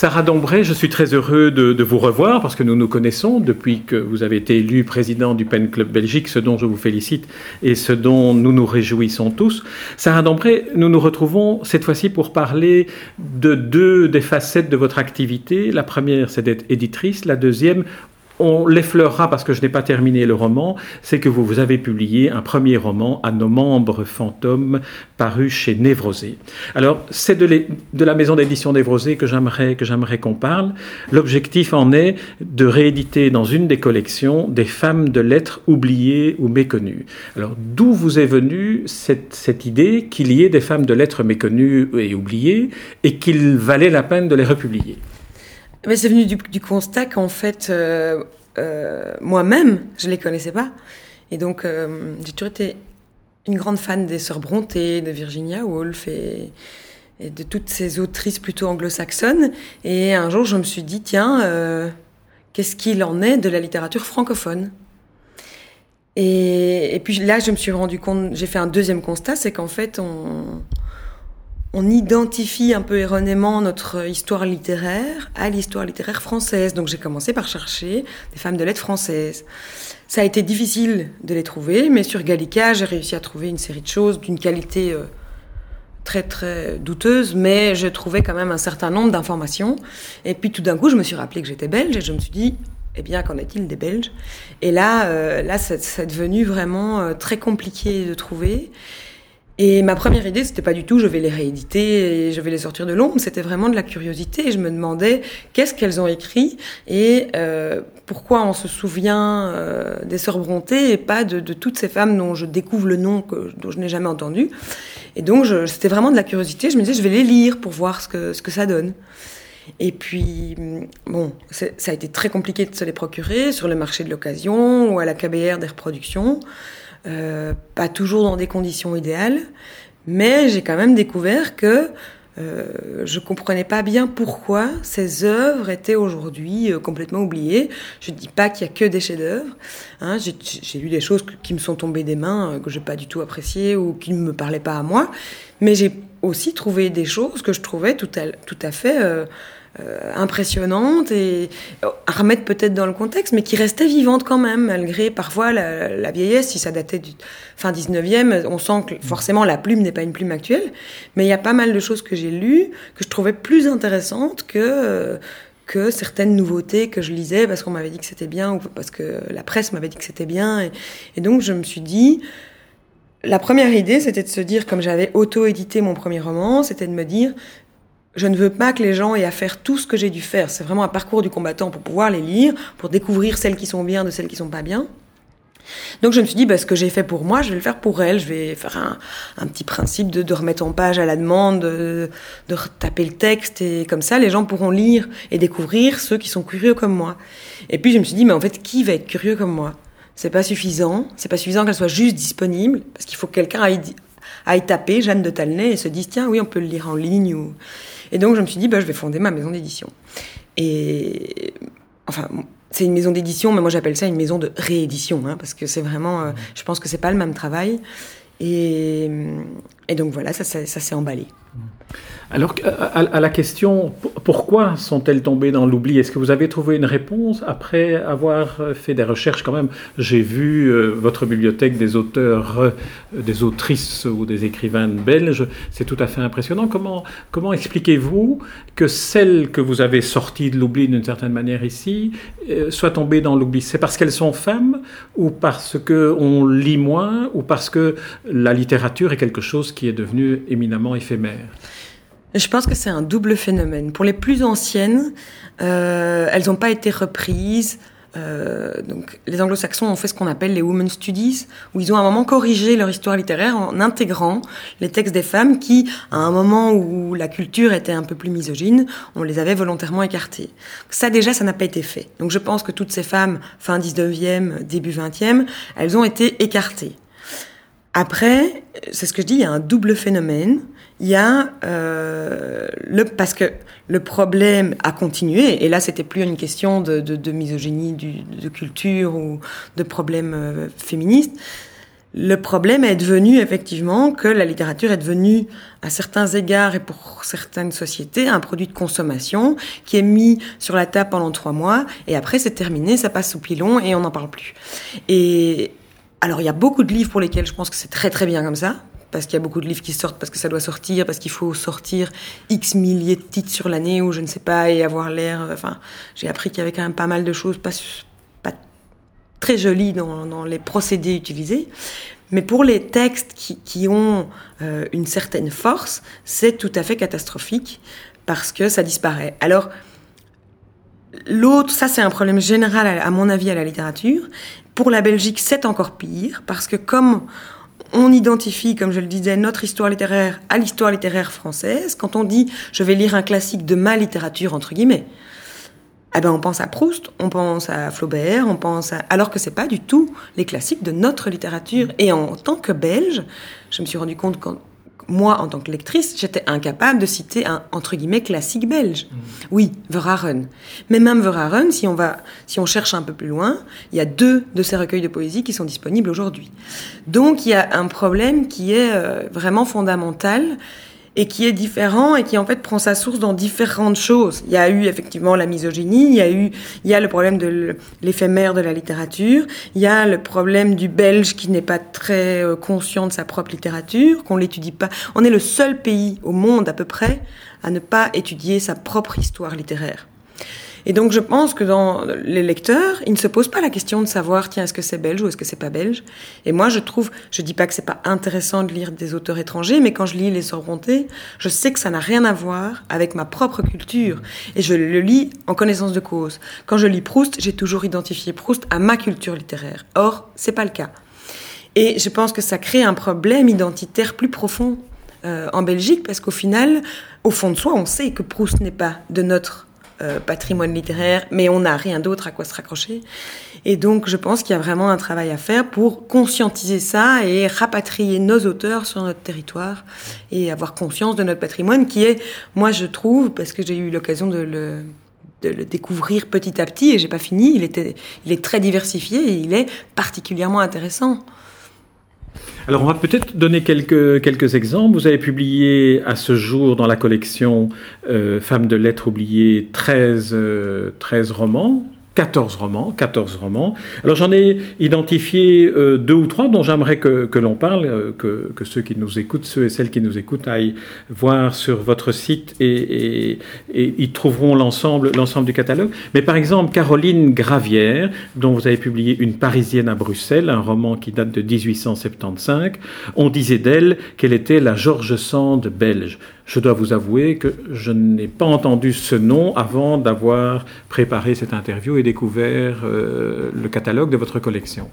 Sarah Dombray, je suis très heureux de, vous revoir parce que nous nous connaissons depuis que vous avez été élu président du Pen Club Belgique, ce dont je vous félicite et ce dont nous nous réjouissons tous. Sarah Dombray, nous nous retrouvons cette fois-ci pour parler de deux des facettes de votre activité. La première, c'est d'être éditrice. La deuxième, on l'effleurera parce que je n'ai pas terminé le roman, c'est que vous, vous avez publié un premier roman à nos membres fantômes paru chez Névrosé. Alors, c'est de, la maison d'édition Névrosé que j'aimerais que j'aimerais qu'on parle. L'objectif en est de rééditer dans une des collections des femmes de lettres oubliées ou méconnues. Alors, d'où vous est venue cette idée qu'il y ait des femmes de lettres méconnues et oubliées et qu'il valait la peine de les republier? Mais c'est venu du, constat qu'en fait, euh, euh, moi-même, je les connaissais pas. Et donc, euh, j'ai toujours été une grande fan des sœurs Brontë, de Virginia Woolf et, et, de toutes ces autrices plutôt anglo-saxonnes. Et un jour, je me suis dit, tiens, euh, qu'est-ce qu'il en est de la littérature francophone? Et, et, puis là, je me suis rendu compte, j'ai fait un deuxième constat, c'est qu'en fait, on, on identifie un peu erronément notre histoire littéraire à l'histoire littéraire française. Donc j'ai commencé par chercher des femmes de lettres françaises. Ça a été difficile de les trouver, mais sur Gallica, j'ai réussi à trouver une série de choses d'une qualité euh, très très douteuse, mais je trouvais quand même un certain nombre d'informations. Et puis tout d'un coup, je me suis rappelé que j'étais belge et je me suis dit, eh bien, qu'en est-il des Belges? Et là, euh, là, c'est devenu vraiment euh, très compliqué de trouver. Et ma première idée, c'était pas du tout je vais les rééditer et je vais les sortir de l'ombre, c'était vraiment de la curiosité. Et je me demandais qu'est-ce qu'elles ont écrit et euh, pourquoi on se souvient euh, des sœurs Brontë et pas de, de, toutes ces femmes dont je découvre le nom, que, dont je n'ai jamais entendu. Et donc, c'était vraiment de la curiosité. Je me disais, je vais les lire pour voir ce que, ce que ça donne. Et puis, bon, ça a été très compliqué de se les procurer sur le marché de l'occasion ou à la KBR des reproductions. Euh, pas toujours dans des conditions idéales, mais j'ai quand même découvert que euh, je comprenais pas bien pourquoi ces œuvres étaient aujourd'hui euh, complètement oubliées. Je dis pas qu'il y a que des chefs-d'œuvre. Hein, j'ai lu des choses qui me sont tombées des mains, euh, que j'ai pas du tout appréciées ou qui ne me parlaient pas à moi, mais j'ai aussi trouvé des choses que je trouvais tout à, tout à fait euh, euh, impressionnante et à remettre peut-être dans le contexte, mais qui restait vivante quand même, malgré parfois la, vieillesse. Si ça datait du fin 19e, on sent que forcément la plume n'est pas une plume actuelle, mais il y a pas mal de choses que j'ai lues que je trouvais plus intéressantes que que certaines nouveautés que je lisais parce qu'on m'avait dit que c'était bien ou parce que la presse m'avait dit que c'était bien. Et, donc je me suis dit, la première idée, c'était de se dire, comme j'avais auto-édité mon premier roman, c'était de me dire, je ne veux pas que les gens aient à faire tout ce que j'ai dû faire. C'est vraiment un parcours du combattant pour pouvoir les lire, pour découvrir celles qui sont bien de celles qui sont pas bien. Donc je me suis dit, bah, ce que j'ai fait pour moi, je vais le faire pour elles. Je vais faire un, petit principe de, de, remettre en page à la demande, de, de retaper le texte, et comme ça, les gens pourront lire et découvrir ceux qui sont curieux comme moi. Et puis je me suis dit, mais en fait, qui va être curieux comme moi? C'est pas suffisant. C'est pas suffisant qu'elle soit juste disponible, parce qu'il faut que quelqu'un aille, aille taper Jeanne de Talnay et se dise, tiens, oui, on peut le lire en ligne ou et donc je me suis dit, bah, je vais fonder ma maison d'édition. Et enfin, c'est une maison d'édition, mais moi j'appelle ça une maison de réédition, hein, parce que c'est vraiment, euh, je pense que c'est pas le même travail. Et, et donc voilà, ça, s'est emballé. Alors, à, la question, pourquoi sont-elles tombées dans l'oubli? Est-ce que vous avez trouvé une réponse après avoir fait des recherches? Quand même J'ai vu euh, votre bibliothèque des auteurs, euh, des autrices ou des écrivaines belges. C'est tout à fait impressionnant. Comment, comment expliquez-vous que celles que vous avez sorties de l'oubli d'une certaine manière ici euh, soient tombées dans l'oubli? C'est parce qu'elles sont femmes ou parce qu'on lit moins ou parce que la littérature est quelque chose qui est devenu éminemment éphémère je pense que c'est un double phénomène. Pour les plus anciennes, euh, elles n'ont pas été reprises. Euh, donc, les anglo-saxons ont fait ce qu'on appelle les women studies, où ils ont à un moment corrigé leur histoire littéraire en intégrant les textes des femmes qui, à un moment où la culture était un peu plus misogyne, on les avait volontairement écartées. Ça déjà, ça n'a pas été fait. Donc je pense que toutes ces femmes, fin 19e, début 20e, elles ont été écartées. Après, c'est ce que je dis, il y a un double phénomène il y a euh, le parce que le problème a continué et là c'était plus une question de, de, de misogynie du, de culture ou de problèmes euh, féministes Le problème est devenu effectivement que la littérature est devenue, à certains égards et pour certaines sociétés, un produit de consommation qui est mis sur la table pendant trois mois et après c'est terminé, ça passe sous pilon et on n'en parle plus. Et alors il y a beaucoup de livres pour lesquels je pense que c'est très très bien comme ça, parce qu'il y a beaucoup de livres qui sortent, parce que ça doit sortir, parce qu'il faut sortir X milliers de titres sur l'année ou je ne sais pas et avoir l'air. Enfin, j'ai appris qu'il y avait quand même pas mal de choses pas très joli dans, les procédés utilisés. Mais pour les textes qui, ont euh, une certaine force, c'est tout à fait catastrophique parce que ça disparaît. Alors, l'autre, ça c'est un problème général à, mon avis à la littérature. Pour la Belgique, c'est encore pire parce que comme on identifie, comme je le disais, notre histoire littéraire à l'histoire littéraire française, quand on dit je vais lire un classique de ma littérature, entre guillemets, eh ben on pense à Proust, on pense à Flaubert, on pense alors que c'est pas du tout les classiques de notre littérature. Et en tant que Belge, je me suis rendu compte moi, en tant que lectrice, j'étais incapable de citer un entre guillemets classique belge. Mm. Oui, Verhaeren. Mais même Verhaeren, si on va, si on cherche un peu plus loin, il y a deux de ces recueils de poésie qui sont disponibles aujourd'hui. Donc il y a un problème qui est euh, vraiment fondamental et qui est différent et qui en fait prend sa source dans différentes choses. Il y a eu effectivement la misogynie, il y a eu il y a le problème de l'éphémère de la littérature, il y a le problème du belge qui n'est pas très euh, conscient de sa propre littérature, qu'on l'étudie pas. On est le seul pays au monde à peu près à ne pas étudier sa propre histoire littéraire. Et donc je pense que dans les lecteurs, ils ne se posent pas la question de savoir tiens est-ce que c'est belge ou est-ce que c'est pas belge? Et moi je trouve, je dis pas que c'est pas intéressant de lire des auteurs étrangers, mais quand je lis les Sorbontés, je sais que ça n'a rien à voir avec ma propre culture et je le lis en connaissance de cause. Quand je lis Proust, j'ai toujours identifié Proust à ma culture littéraire. Or c'est pas le cas. Et je pense que ça crée un problème identitaire plus profond euh, en Belgique parce qu'au final, au fond de soi, on sait que Proust n'est pas de notre euh, patrimoine littéraire, mais on n'a rien d'autre à quoi se raccrocher. Et donc, je pense qu'il y a vraiment un travail à faire pour conscientiser ça et rapatrier nos auteurs sur notre territoire et avoir conscience de notre patrimoine qui est, moi, je trouve, parce que j'ai eu l'occasion de le, découvrir petit à petit et j'ai pas fini, il est très diversifié et il est particulièrement intéressant. Alors on va peut-être donner quelques, quelques exemples. Vous avez publié à ce jour dans la collection euh, Femmes de lettres oubliées 13, 13 euh, romans, 14 romans, 14 romans. Alors j'en ai identifié euh, deux ou trois dont j'aimerais que, l'on parle, euh, que, ceux qui nous écoutent, ceux et celles qui nous écoutent aillent voir sur votre site et, et, ils trouveront l'ensemble, l'ensemble du catalogue. Mais par exemple, Caroline Gravière, dont vous avez publié Une Parisienne à Bruxelles, un roman qui date de 1875, on disait d'elle qu'elle était la George Sand belge. Je dois vous avouer que je n'ai pas entendu ce nom avant d'avoir préparé cette interview et découvert euh, le catalogue de votre collection.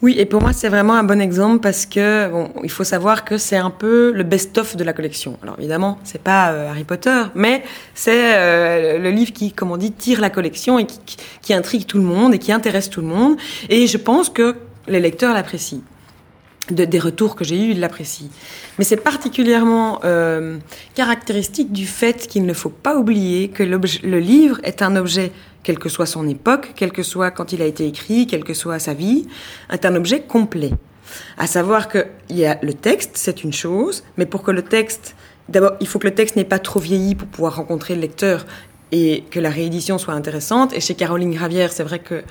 Oui, et pour moi, c'est vraiment un bon exemple parce que bon, il faut savoir que c'est un peu le best-of de la collection. Alors évidemment, c'est pas euh, Harry Potter, mais c'est euh, le livre qui, comme on dit, tire la collection et qui, qui intrigue tout le monde et qui intéresse tout le monde. Et je pense que les lecteurs l'apprécient de, des retours que j'ai eus, il l'apprécie. Mais c'est particulièrement euh, caractéristique du fait qu'il ne faut pas oublier que le livre est un objet, quelle que soit son époque, quel que soit quand il a été écrit, quelle que soit sa vie, est un objet complet. À savoir que il y a le texte, c'est une chose, mais pour que le texte D'abord, il faut que le texte n'ait pas trop vieilli pour pouvoir rencontrer le lecteur et que la réédition soit intéressante. Et chez Caroline Gravière, c'est vrai que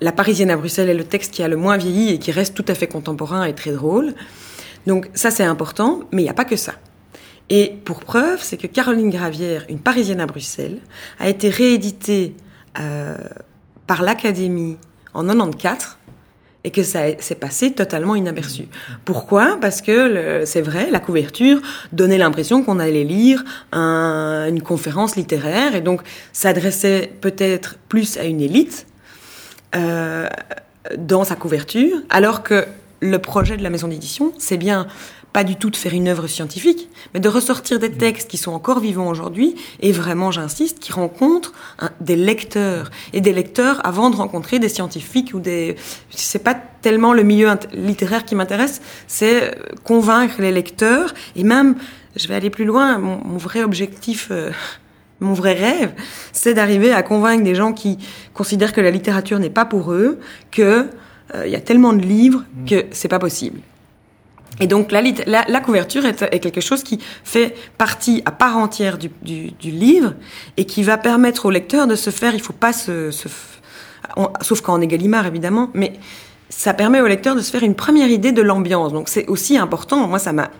La Parisienne à Bruxelles est le texte qui a le moins vieilli et qui reste tout à fait contemporain et très drôle. Donc ça, c'est important, mais il n'y a pas que ça. Et pour preuve, c'est que Caroline Gravière, Une Parisienne à Bruxelles, a été rééditée euh, par l'Académie en 94 et que ça s'est passé totalement inaperçu. Pourquoi? Parce que c'est vrai, la couverture donnait l'impression qu'on allait lire un, une conférence littéraire et donc s'adressait peut-être plus à une élite euh, dans sa couverture, alors que le projet de la maison d'édition, c'est bien pas du tout de faire une œuvre scientifique, mais de ressortir des textes qui sont encore vivants aujourd'hui, et vraiment, j'insiste, qui rencontrent des lecteurs, et des lecteurs avant de rencontrer des scientifiques ou des... C'est pas tellement le milieu littéraire qui m'intéresse, c'est euh, convaincre les lecteurs, et même, je vais aller plus loin, mon, vrai objectif... Euh, mon vrai rêve, c'est d'arriver à convaincre des gens qui considèrent que la littérature n'est pas pour eux, que il y a tellement de livres que c'est pas possible. Et donc la, la, couverture est, est, quelque chose qui fait partie à part entière du, du, du, livre et qui va permettre au lecteur de se faire, il faut pas se, se sauf quand on est Gallimard évidemment, mais ça permet au lecteur de se faire une première idée de l'ambiance. Donc c'est aussi important. Moi, ça m'a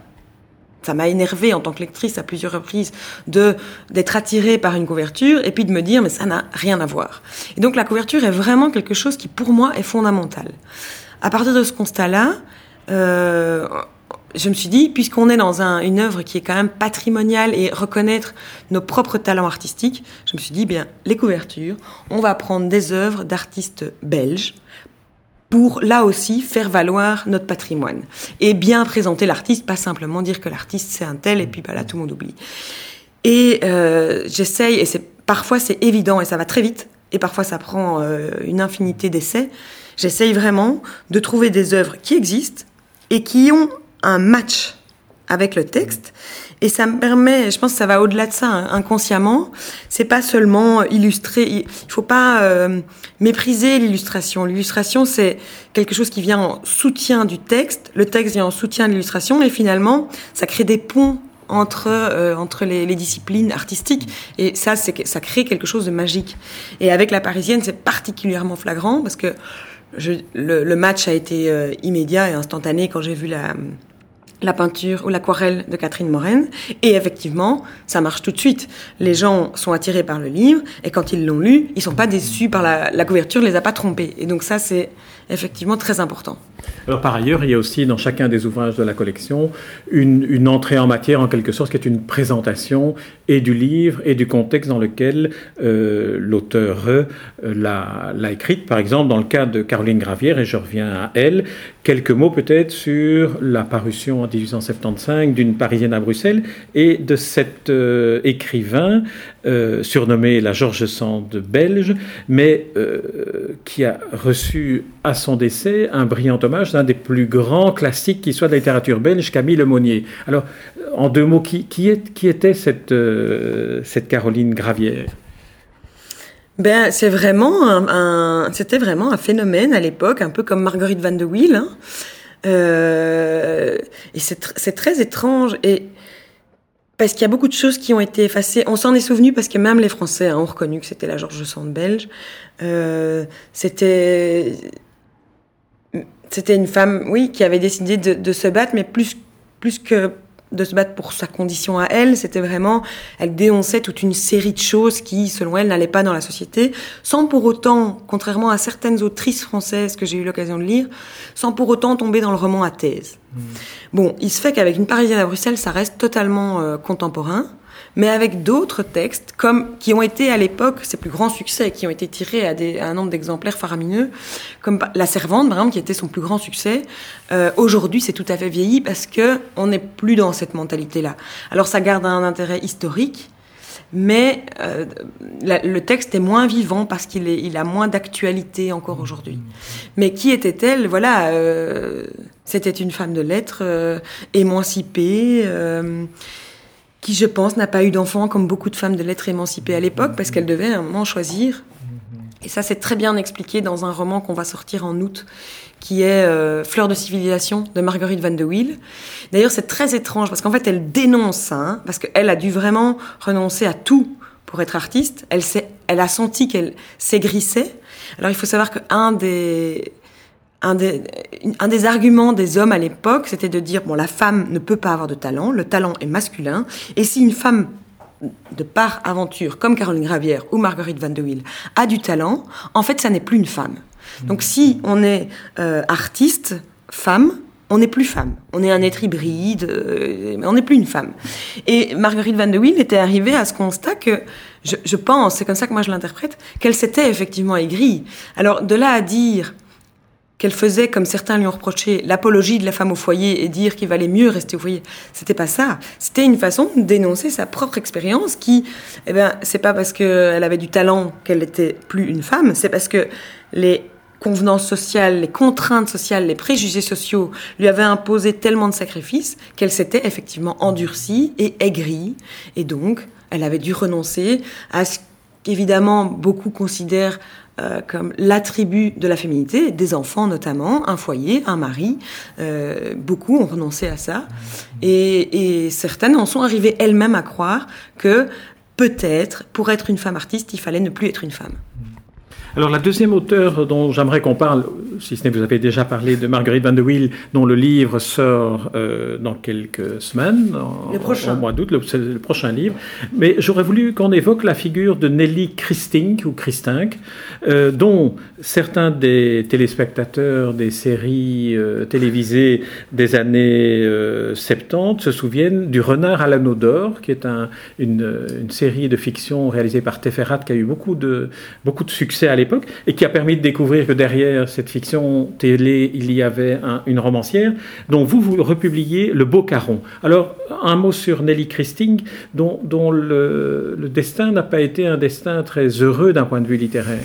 ça m'a énervé en tant que lectrice à plusieurs reprises de d'être attirée par une couverture et puis de me dire mais ça n'a rien à voir. Et donc la couverture est vraiment quelque chose qui pour moi est fondamental. À partir de ce constat-là, euh, je me suis dit, puisqu'on est dans un, une œuvre qui est quand même patrimoniale et reconnaître nos propres talents artistiques, je me suis dit, bien, les couvertures, on va prendre des œuvres d'artistes belges pour là aussi faire valoir notre patrimoine et bien présenter l'artiste, pas simplement dire que l'artiste c'est un tel et puis bah là tout le monde oublie. Et euh, j'essaye et c'est parfois c'est évident et ça va très vite et parfois ça prend euh, une infinité d'essais. J'essaye vraiment de trouver des œuvres qui existent et qui ont un match avec le texte. Et ça me permet, je pense que ça va au-delà de ça, hein, inconsciemment. C'est pas seulement illustrer. Il faut pas euh, mépriser l'illustration. L'illustration, c'est quelque chose qui vient en soutien du texte. Le texte vient en soutien de l'illustration, et finalement, ça crée des ponts entre euh, entre les, disciplines artistiques. Et ça, c'est ça crée quelque chose de magique. Et avec la Parisienne, c'est particulièrement flagrant parce que je, le, le, match a été euh, immédiat et instantané quand j'ai vu la, la peinture ou l'aquarelle de Catherine Morin. Et effectivement, ça marche tout de suite. Les gens sont attirés par le livre et quand ils l'ont lu, ils sont pas déçus par la, la couverture, les a pas trompés. Et donc ça, c'est effectivement très important. Alors par ailleurs, il y a aussi dans chacun des ouvrages de la collection une, entrée en matière en quelque sorte qui est une présentation et du livre et du contexte dans lequel euh, l'auteur euh, l'a écrite. Par exemple, dans le cas de Caroline Gravière, et je reviens à elle, quelques mots peut-être sur la parution en 1875 d'une Parisienne à Bruxelles et de cet euh, écrivain surnommé la Georges Sand belge, mais qui a reçu à son décès un brillant hommage d'un des plus grands classiques qui soit de la littérature belge, Camille Lemonnier. Alors, en deux mots, qui, qui, était cette, euh, cette Caroline Gravière? Ben, c'est vraiment un c'était vraiment un phénomène à l'époque, un peu comme Marguerite Van de Wiel. Hein. Euh, et c'est très étrange. Et parce qu'il y a beaucoup de choses qui ont été effacées. On s'en est souvenu parce que même les Français hein, ont reconnu que c'était la Georges Sand belge. Euh, c'était c'était une femme, oui, qui avait décidé de, de, se battre, mais plus plus que de se battre pour sa condition à elle, c'était vraiment, elle dénonçait toute une série de choses qui, selon elle, n'allaient pas dans la société, sans pour autant, contrairement à certaines autrices françaises que j'ai eu l'occasion de lire, sans pour autant tomber dans le roman à thèse. Mmh. Bon, il se fait qu'avec une Parisienne à Bruxelles, ça reste totalement euh, contemporain mais avec d'autres textes comme qui ont été à l'époque ses plus grands succès, qui ont été tirés à, des, à un nombre d'exemplaires faramineux, comme La Servante, par exemple, qui était son plus grand succès. Euh, Aujourd'hui, c'est tout à fait vieilli parce que on n'est plus dans cette mentalité-là. Alors, ça garde un intérêt historique, mais euh, la, le texte est moins vivant parce qu'il il a moins d'actualité encore aujourd'hui. Mais qui était-elle? Voilà, euh, c'était une femme de lettres, euh, émancipée. Qui, je pense, n'a pas eu d'enfant comme beaucoup de femmes de lettres émancipées à l'époque, parce qu'elle devait à un moment choisir. Et ça, c'est très bien expliqué dans un roman qu'on va sortir en août, qui est euh, Fleur de civilisation de Marguerite Van de Wiel. D'ailleurs, c'est très étrange, parce qu'en fait, elle dénonce ça, hein, parce qu'elle a dû vraiment renoncer à tout pour être artiste. Elle, elle a senti qu'elle s'aigrissait. Alors, il faut savoir qu'un des un des, un des arguments des hommes à l'époque, c'était de dire, bon, la femme ne peut pas avoir de talent, le talent est masculin, et si une femme de par aventure, comme Caroline Gravière ou Marguerite Van de Wiel, a du talent, en fait, ça n'est plus une femme. Donc si on est euh, artiste, femme, on n'est plus femme. On est un être hybride, euh, mais on n'est plus une femme. Et Marguerite Van de Wiel était arrivée à ce constat que, je, je pense, c'est comme ça que moi je l'interprète, qu'elle s'était effectivement aigrie. Alors de là à dire qu'elle faisait, comme certains lui ont reproché, l'apologie de la femme au foyer et dire qu'il valait mieux rester au foyer. C'était pas ça. C'était une façon de dénoncer sa propre expérience qui, eh ben, c'est pas parce qu'elle avait du talent qu'elle était plus une femme, c'est parce que les convenances sociales, les contraintes sociales, les préjugés sociaux lui avaient imposé tellement de sacrifices qu'elle s'était effectivement endurcie et aigrie. Et donc, elle avait dû renoncer à ce qu'évidemment beaucoup considèrent euh, comme l'attribut de la féminité, des enfants notamment, un foyer, un mari. Euh, beaucoup ont renoncé à ça. Et, et certaines en sont arrivées elles-mêmes à croire que peut-être, pour être une femme artiste, il fallait ne plus être une femme. Alors la deuxième auteure dont j'aimerais qu'on parle, si ce n'est vous avez déjà parlé de Marguerite Van de Wiel, dont le livre sort euh, dans quelques semaines, le prochain. au mois d'août, c'est le, prochain livre. Mais j'aurais voulu qu'on évoque la figure de Nelly Christink ou Christink, euh, dont certains des téléspectateurs des séries euh, télévisées des années 70 se souviennent du Renard à l'anneau d'or, qui est un, une, une, série de fiction réalisée par Teferat qui a eu beaucoup de, beaucoup de succès à l'époque et qui a permis de découvrir que derrière cette fiction télé, il y avait une romancière dont vous, vous republiez Le Beau Caron. Alors, un mot sur Nelly Christing, dont, dont le, destin n'a pas été un destin très heureux d'un point de vue littéraire.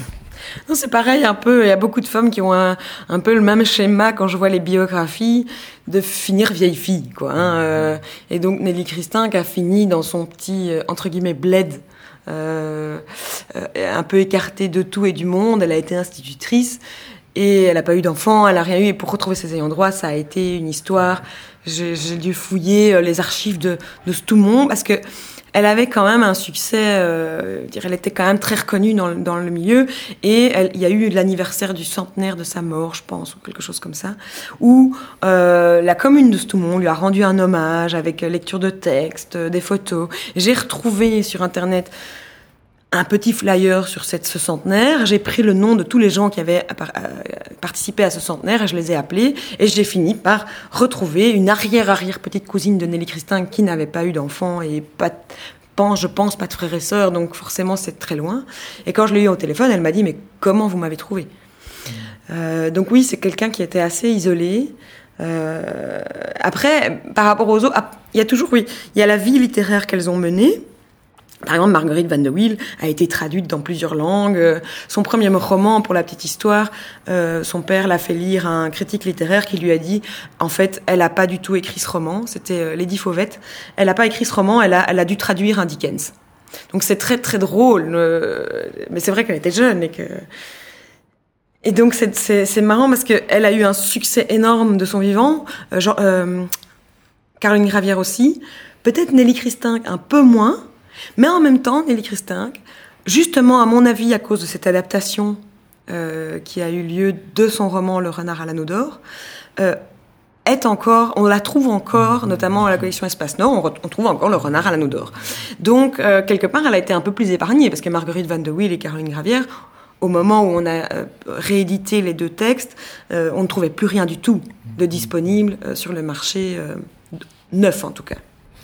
Non, c'est pareil un peu. Il y a beaucoup de femmes qui ont un, un, peu le même schéma quand je vois les biographies de finir vieille fille, quoi. Hein, euh. et donc Nelly Christin qui a fini dans son petit euh, entre guillemets bled un peu écartée de tout et du monde. Elle a été institutrice et elle n'a pas eu d'enfant, elle n'a rien eu. Et pour retrouver ses ayants droit, ça a été une histoire. J'ai dû fouiller euh, les archives de, de tout monde parce que elle avait quand même un succès, euh, elle était quand même très reconnue dans, dans le milieu, et il y a eu l'anniversaire du centenaire de sa mort, je pense, ou quelque chose comme ça, où euh, la commune de Stoumont lui a rendu un hommage avec lecture de textes, des photos. J'ai retrouvé sur Internet un petit flyer sur ce centenaire. J'ai pris le nom de tous les gens qui avaient euh, participé à ce centenaire et je les ai appelés. Et j'ai fini par retrouver une arrière-arrière petite cousine de Nelly Christin qui n'avait pas eu d'enfant et pas, je pense, pas de frères et sœurs. Donc forcément, c'est très loin. Et quand je l'ai eu au téléphone, elle m'a dit, mais comment vous m'avez trouvé euh, Donc oui, c'est quelqu'un qui était assez isolé. Euh, après, par rapport aux autres, ah, il y a toujours, oui, il y a la vie littéraire qu'elles ont menée. Par exemple, Marguerite Van de Wiel a été traduite dans plusieurs langues. Son premier roman, pour la petite histoire, euh, son père l'a fait lire à un critique littéraire qui lui a dit, en fait, elle n'a pas du tout écrit ce roman. C'était euh, Lady Fauvette. Elle n'a pas écrit ce roman. Elle a, dû traduire un Dickens. Donc c'est très très drôle. Euh, mais c'est vrai qu'elle était jeune et que et donc c'est marrant parce qu'elle a eu un succès énorme de son vivant. Euh, euh, Caroline Gravière aussi. Peut-être Nelly Christin un peu moins. Mais en même temps, Nelly Christinck, justement, à mon avis, à cause de cette adaptation euh, qui a eu lieu de son roman Le Renard à l'anneau d'or, euh, est encore, on la trouve encore, notamment à la collection Espace Nord, on, trouve encore le renard à l'anneau d'or. Donc, euh, quelque part, elle a été un peu plus épargnée, parce que Marguerite Van de Wiel et Caroline Gravière, au moment où on a réédité les deux textes, on ne trouvait plus rien du tout de disponible sur le marché neuf, en tout cas.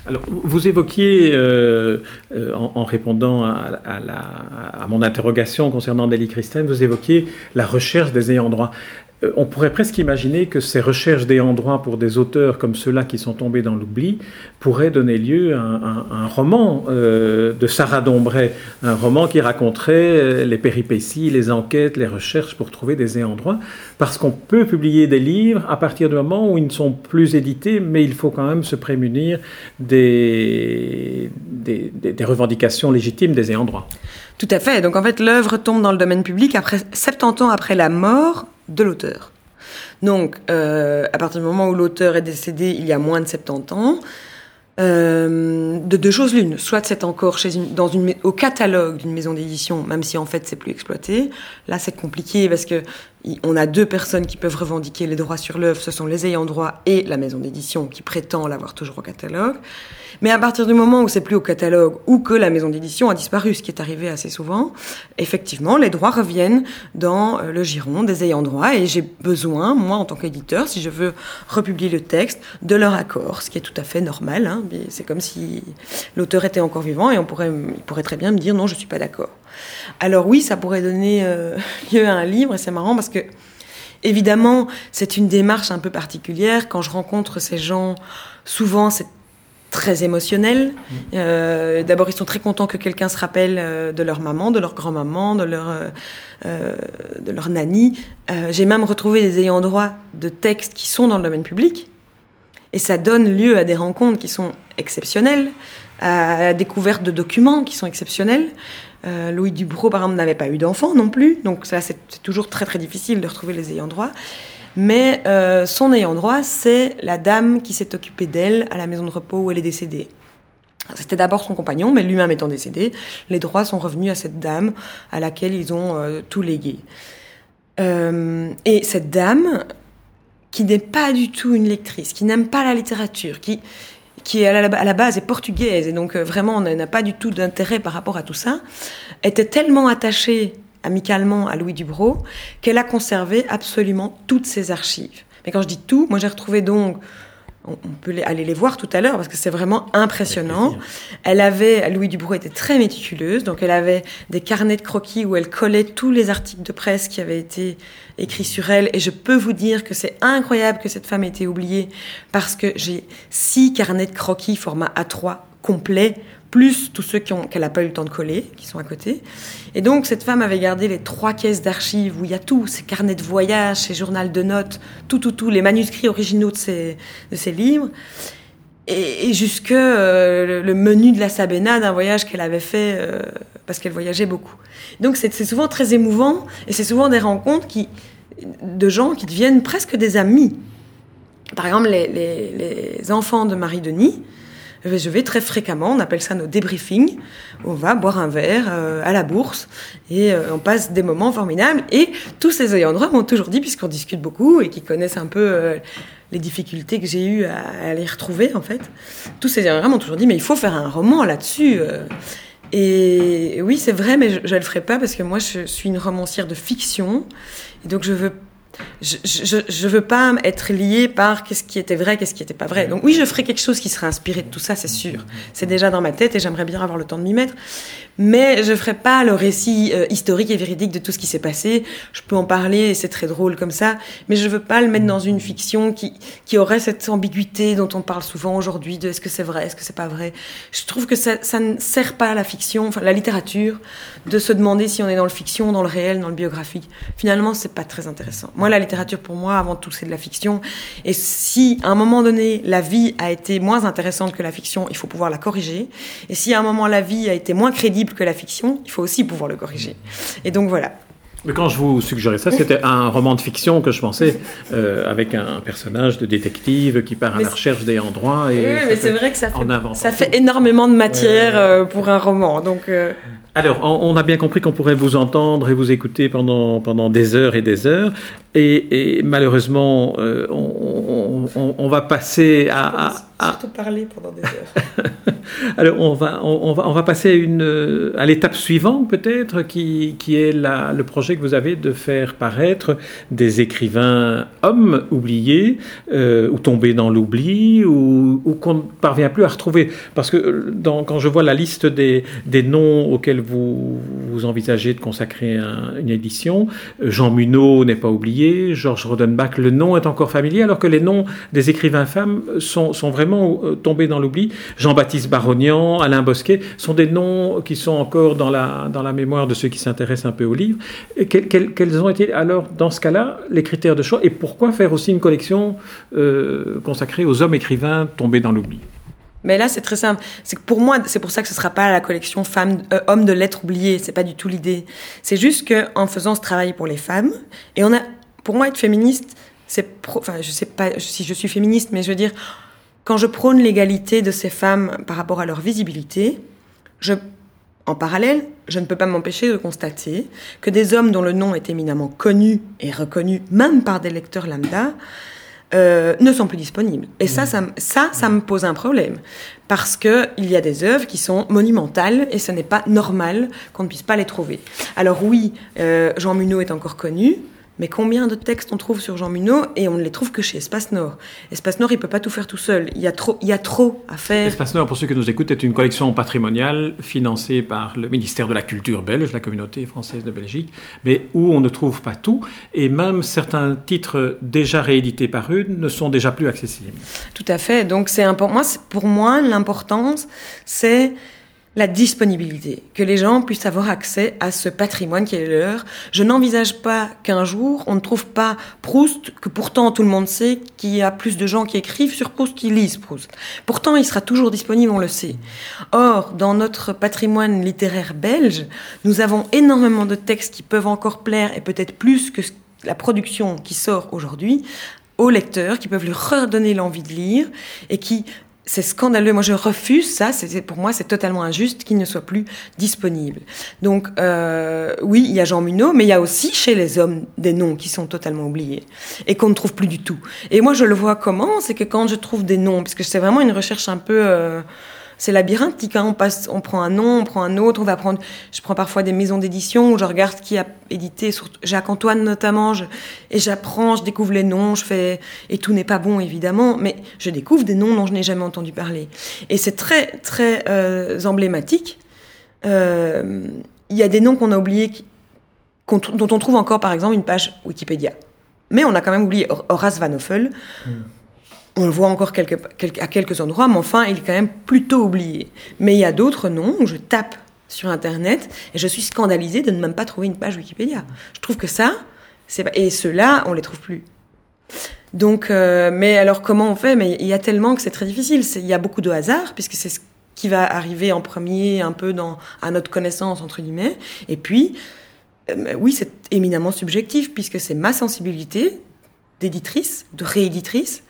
Alors, vous évoquiez, euh, euh, en, répondant à, à, mon interrogation concernant Nelly Christine, vous évoquiez la recherche des ayants droit. Euh, on pourrait presque imaginer que ces recherches d'ayants droit pour des auteurs comme ceux-là qui sont tombés dans l'oubli pourraient donner lieu à un, roman euh, de Sarah Dombray, un roman qui raconterait euh, les péripéties, les enquêtes, les recherches pour trouver des droit, parce qu'on peut publier des livres à partir du moment où ils ne sont plus édités, mais il faut quand même se prémunir des, des, des revendications légitimes des droit. Tout à fait. Donc en fait, l'œuvre tombe dans le domaine public après 70 ans après la mort de l'auteur. Donc, euh, à partir du moment où l'auteur est décédé il y a moins de 70 ans, euh, de deux choses l'une. Soit c'est encore chez au catalogue d'une maison d'édition, même si en fait c'est plus exploité. Là, c'est compliqué parce que on a deux personnes qui peuvent revendiquer les droits sur l'œuvre. Ce sont les ayants droit et la maison d'édition qui prétend l'avoir toujours au catalogue. Mais à partir du moment où c'est plus au catalogue ou que la maison d'édition a disparu, ce qui est arrivé assez souvent, effectivement, les droits reviennent dans euh, le giron des ayants droit et j'ai besoin, moi, en tant qu'éditeur, si je veux republier le texte, de leur accord, ce qui est tout à fait normal. Hein. C'est comme si l'auteur était encore vivant et on pourrait, il pourrait très bien me dire non, je suis pas d'accord. Alors oui, ça pourrait donner euh, lieu à un livre et c'est marrant parce que Évidemment, c'est une démarche un peu particulière. Quand je rencontre ces gens, souvent c'est très émotionnel. Mm. Euh, D'abord, ils sont très contents que quelqu'un se rappelle euh, de leur maman, de leur grand-maman, de leur euh, de leur nanny. J'ai même retrouvé des ayants droit de textes qui sont dans le domaine public, et ça donne lieu à des rencontres qui sont exceptionnelles, à la découverte de documents qui sont exceptionnels. Euh, Louis Dubrow, par exemple, n'avait pas eu d'enfant non plus, donc ça c'est toujours très très difficile de retrouver les ayants droit. Mais euh, son ayant droit, c'est la dame qui s'est occupée d'elle à la maison de repos où elle est décédée. C'était d'abord son compagnon, mais lui-même étant décédé, les droits sont revenus à cette dame à laquelle ils ont euh, tout légué. Et cette dame, qui n'est pas du tout une lectrice, qui n'aime pas la littérature, qui, qui à la, base est portugaise et donc euh, vraiment n'a pas du tout d'intérêt par rapport à tout ça, était tellement attachée amicalement à Louis Dubrow qu'elle a conservé absolument toutes ses archives. Mais quand je dis tout, moi j'ai retrouvé donc on peut aller les voir tout à l'heure parce que c'est vraiment impressionnant. Elle avait, Louis Dubrow était très méticuleuse, donc elle avait des carnets de croquis où elle collait tous les articles de presse qui avaient été écrits sur elle. Et je peux vous dire que c'est incroyable que cette femme ait été oubliée parce que j'ai six carnets de croquis format A3 complet plus tous ceux qu'elle n'a pas eu le temps de coller, qui sont à côté. Et donc, cette femme avait gardé les trois caisses d'archives où il y a tout, ses carnets de voyage, ses journaux de notes, tout, tout, tout, les manuscrits originaux de ses, livres. Et, jusque euh, le menu de la Sabena d'un voyage qu'elle avait fait euh, parce qu'elle voyageait beaucoup. Donc, c'est souvent très émouvant et c'est souvent des rencontres qui, de gens qui deviennent presque des amis. Par exemple, les enfants de Marie-Denis, je vais très fréquemment, on appelle ça nos débriefings, on va boire un verre euh, à la bourse et euh, on passe des moments formidables. Et tous ces ayants droit m'ont toujours dit, puisqu'on discute beaucoup et qui connaissent un peu euh, les difficultés que j'ai eues à, les retrouver en fait, tous ces ayants droit m'ont toujours dit, mais il faut faire un roman là-dessus. Et oui, c'est vrai, mais je ne le ferai pas parce que moi, je suis une romancière de fiction. Et donc, je veux je, je, veux pas être liée par qu'est-ce qui était vrai, qu'est-ce qui n'était pas vrai. Donc oui, je ferai quelque chose qui serait inspiré de tout ça, c'est sûr. C'est déjà dans ma tête et j'aimerais bien avoir le temps de m'y mettre. Mais je ferai pas le récit euh, historique et véridique de tout ce qui s'est passé. Je peux en parler et c'est très drôle comme ça, mais je veux pas le mettre dans une fiction qui, qui aurait cette ambiguïté dont on parle souvent aujourd'hui de est-ce que c'est vrai, est-ce que c'est pas vrai. Je trouve que ça, ça ne sert pas à la fiction, enfin la littérature, de se demander si on est dans le fiction, dans le réel, dans le biographique. Finalement, c'est pas très intéressant. Moi, la littérature, pour moi, avant tout, c'est de la fiction. Et si, à un moment donné, la vie a été moins intéressante que la fiction, il faut pouvoir la corriger. Et si, à un moment, la vie a été moins crédible que la fiction, il faut aussi pouvoir le corriger. Et donc, voilà. Mais quand je vous suggérais ça, c'était un roman de fiction que je pensais euh, avec un personnage de détective qui part à la recherche des endroits. Et oui, mais c'est vrai que ça fait, ça fait énormément de matière euh, pour un roman. Donc, euh, alors, on, a bien compris qu'on pourrait vous entendre et vous écouter pendant, pendant des heures et des heures. Et, malheureusement, euh, on, va passer à, à, Surtout parler pendant des heures. Alors, on va, on, va, on va passer à, une, à l'étape suivante, peut-être, qui, qui est la, le projet que vous avez de faire paraître des écrivains hommes oubliés, euh, ou tombés dans l'oubli, ou, ou qu'on ne parvient plus à retrouver. Parce que dans, quand je vois la liste des, des noms auxquels vous, envisagez de consacrer une édition, Jean Munot n'est pas oublié, Georges Rodenbach, le nom est encore familier, alors que les noms des écrivains femmes sont, vraiment euh, tombés dans l'oubli. Jean-Baptiste Barognan, Alain Bosquet sont des noms qui sont encore dans la, dans la mémoire de ceux qui s'intéressent un peu au livre. Et quels, ont été alors, dans ce cas-là, les critères de choix et pourquoi faire aussi une collection euh, consacrée aux hommes écrivains tombés dans l'oubli? Mais là, c'est très simple. C'est pour moi, c'est pour ça que ce sera pas la collection femmes, euh, hommes de lettres oubliées. C'est pas du tout l'idée. C'est juste que en faisant ce travail pour les femmes, et on a, pour moi, être féministe, c'est, enfin, je sais pas si je suis féministe, mais je veux dire, quand je prône l'égalité de ces femmes par rapport à leur visibilité, je, en parallèle, je ne peux pas m'empêcher de constater que des hommes dont le nom est éminemment connu et reconnu, même par des lecteurs lambda, euh, ne sont plus disponibles. Et ça, ça, ça, ça me pose un problème. Parce qu'il y a des œuvres qui sont monumentales et ce n'est pas normal qu'on ne puisse pas les trouver. Alors oui, euh, Jean Munot est encore connu, mais combien de textes on trouve sur Jean Munot et on ne les trouve que chez Espace Nord Espace Nord, il peut pas tout faire tout seul. Il y a trop, il y a trop à faire. Espace Nord, pour ceux qui nous écoutent, est une collection patrimoniale financée par le ministère de la Culture belge, la communauté française de Belgique, mais où on ne trouve pas tout et même certains titres déjà réédités par eux ne sont déjà plus accessibles. Tout à fait. Donc c'est important. Moi, pour moi, l'importance, c'est la disponibilité, que les gens puissent avoir accès à ce patrimoine qui est leur. Je n'envisage pas qu'un jour on ne trouve pas Proust, que pourtant tout le monde sait qu'il y a plus de gens qui écrivent sur Proust qui lisent Proust. Pourtant, il sera toujours disponible, on le sait. Or, dans notre patrimoine littéraire belge, nous avons énormément de textes qui peuvent encore plaire et peut-être plus que la production qui sort aujourd'hui aux lecteurs, qui peuvent lui redonner l'envie de lire et qui c'est scandaleux. Moi, je refuse ça. C'est pour moi, c'est totalement injuste qu'il ne soit plus disponible. Donc, euh, oui, il y a Jean Munot, mais il y a aussi chez les hommes des noms qui sont totalement oubliés et qu'on ne trouve plus du tout. Et moi, je le vois comment? C'est que quand je trouve des noms, parce que c'est vraiment une recherche un peu euh, c'est labyrinthique. Hein. On passe, on prend un nom, on prend un autre, on va prendre. Je prends parfois des maisons d'édition où je regarde qui a édité, Jacques Antoine notamment, et j'apprends, je découvre les noms, je fais et tout n'est pas bon évidemment, mais je découvre des noms dont je n'ai jamais entendu parler. Et c'est très très euh, emblématique. Euh, il y a des noms qu'on a oubliés, dont on trouve encore par exemple une page Wikipédia. Mais on a quand même oublié Horace Van Hoffel. Hmm. On le voit encore à quelques endroits, mais enfin, il est quand même plutôt oublié. Mais il y a d'autres noms où je tape sur Internet et je suis scandalisée de ne même pas trouver une page Wikipédia. Je trouve que ça, c'est et ceux-là, on les trouve plus. Donc, euh, mais alors comment on fait? Mais il y a tellement que c'est très difficile. Il y a beaucoup de hasard puisque c'est ce qui va arriver en premier, un peu dans à notre connaissance entre guillemets. Et puis, euh, oui, c'est éminemment subjectif puisque c'est ma sensibilité d'éditrice, de rééditrice,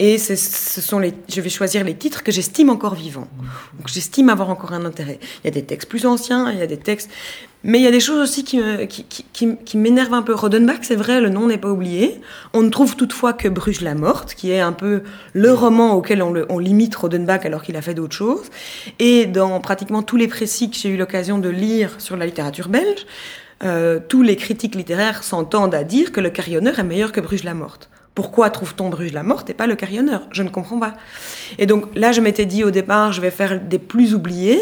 et ce sont les, je vais choisir les titres que j'estime encore vivants. Donc j'estime avoir encore un intérêt. Il y a des textes plus anciens, il y a des textes, mais il y a des choses aussi qui, qui, qui, qui m'énervent un peu. Rodenbach, c'est vrai, le nom n'est pas oublié. On ne trouve toutefois que Bruges la morte, qui est un peu le roman auquel on, le, on limite Rodenbach alors qu'il a fait d'autres choses. Et dans pratiquement tous les précis que j'ai eu l'occasion de lire sur la littérature belge, euh, tous les critiques littéraires s'entendent à dire que le carillonneur est meilleur que Bruges la morte. Pourquoi trouve-t-on Bruges la morte et pas le carillonneur Je ne comprends pas. Et donc là, je m'étais dit au départ, je vais faire des plus oubliés.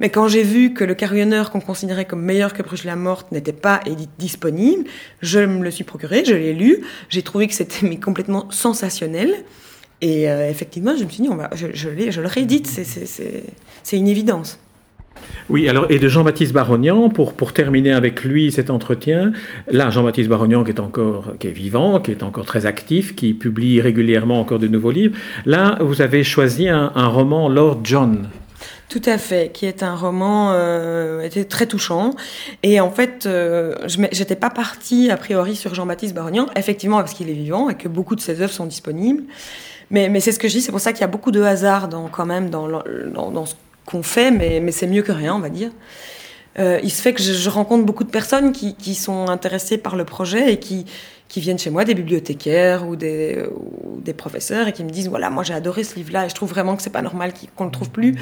Mais quand j'ai vu que le carillonneur qu'on considérait comme meilleur que Bruges la morte n'était pas disponible, je me le suis procuré, je l'ai lu, j'ai trouvé que c'était complètement sensationnel. Et euh, effectivement, je me suis dit, on va, je, je, je le réédite, c'est une évidence. Oui, alors, et de Jean-Baptiste Barognan, pour, pour terminer avec lui cet entretien, là, Jean-Baptiste Barognan qui est encore, qui est vivant, qui est encore très actif, qui publie régulièrement encore de nouveaux livres, là, vous avez choisi un, roman Lord John. Tout à fait, qui est un roman euh, était très touchant. Et en fait, euh, je j'étais pas partie a priori sur Jean-Baptiste Barognan, effectivement parce qu'il est vivant et que beaucoup de ses œuvres sont disponibles. Mais, c'est ce que je dis, c'est pour ça qu'il y a beaucoup de hasard quand même dans, dans, dans ce qu'on fait, mais, mais c'est mieux que rien, on va dire. Euh, il se fait que je, rencontre beaucoup de personnes qui, qui, sont intéressées par le projet et qui, qui viennent chez moi, des bibliothécaires ou des, ou des professeurs, et qui me disent voilà, moi j'ai adoré ce livre-là et je trouve vraiment que c'est pas normal qu'on le trouve plus.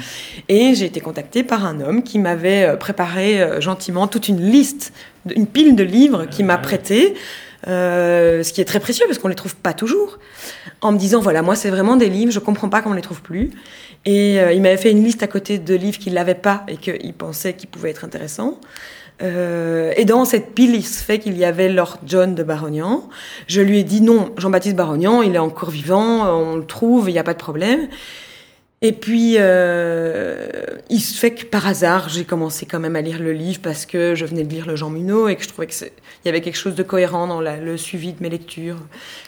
Et j'ai été contactée par un homme qui m'avait euh, préparé euh, gentiment toute une liste, une pile de livres qu'il m'a prêté. Euh, ce qui est très précieux parce qu'on les trouve pas toujours, en me disant voilà moi c'est vraiment des livres, je comprends pas qu'on les trouve plus, et euh, il m'avait fait une liste à côté de livres qu'il n'avait pas et qu'il pensait qu'ils pouvaient être intéressants. Euh, et dans cette pile, il se fait qu'il y avait Lord John de Barognan. Je lui ai dit non, Jean-Baptiste Barognan, il est encore vivant, on le trouve, il n'y a pas de problème. Et puis, euh, il se fait que par hasard, j'ai commencé quand même à lire le livre parce que je venais de lire le Jean Munot et que je trouvais qu'il y avait quelque chose de cohérent dans le suivi de mes lectures.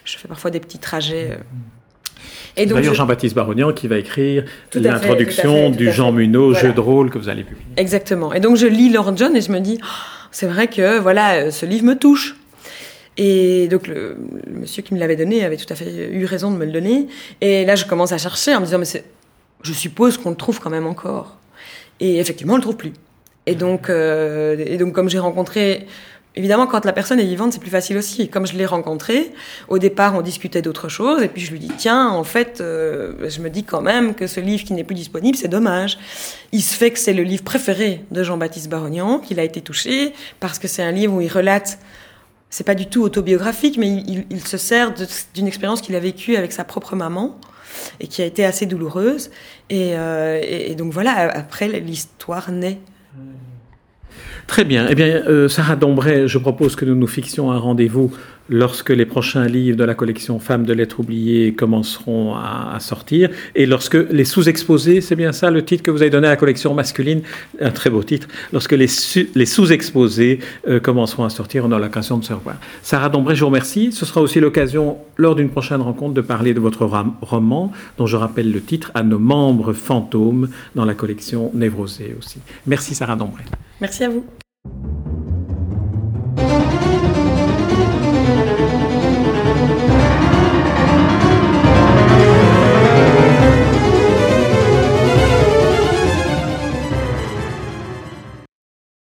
Je fais parfois des petits trajets. Euh, D'ailleurs, Jean-Baptiste Barognan qui va écrire l'introduction du Jean Munot, jeu de rôle que vous allez publier. Exactement. Et donc je lis Lord John et je me dis, oh, c'est vrai que voilà, ce livre me touche. Et donc le, monsieur qui me l'avait donné avait tout à fait eu raison de me le donner. Et là, je commence à chercher en me disant, mais je suppose qu'on le trouve quand même encore. Et effectivement, on le trouve plus. Et donc, euh, et donc comme j'ai rencontré Évidemment, quand la personne est vivante, c'est plus facile aussi. Comme je l'ai rencontré, au départ, on discutait d'autres choses, et puis je lui dis tiens, en fait, euh, je me dis quand même que ce livre qui n'est plus disponible, c'est dommage. Il se fait que c'est le livre préféré de Jean-Baptiste Barognan, qu'il a été touché, parce que c'est un livre où il relate. C'est pas du tout autobiographique, mais il, se sert d'une expérience qu'il a vécue avec sa propre maman et qui a été assez douloureuse. Et, euh, et donc voilà, après l'histoire naît Très bien. Eh bien, euh, Sarah Dombray, je propose que nous nous fixions un rendez-vous lorsque les prochains livres de la collection Femmes de lettres oubliées commenceront à, sortir, et lorsque les sous-exposés, c'est bien ça le titre que vous avez donné à la collection masculine, un très beau titre, lorsque les, sous-exposés euh, commenceront à sortir, on aura l'occasion de se revoir. Sarah Dombré, je vous remercie. Ce sera aussi l'occasion, lors d'une prochaine rencontre, de parler de votre roman, dont je rappelle le titre, À nos membres fantômes, dans la collection Névrosée aussi. Merci Sarah Dombré. Merci à vous.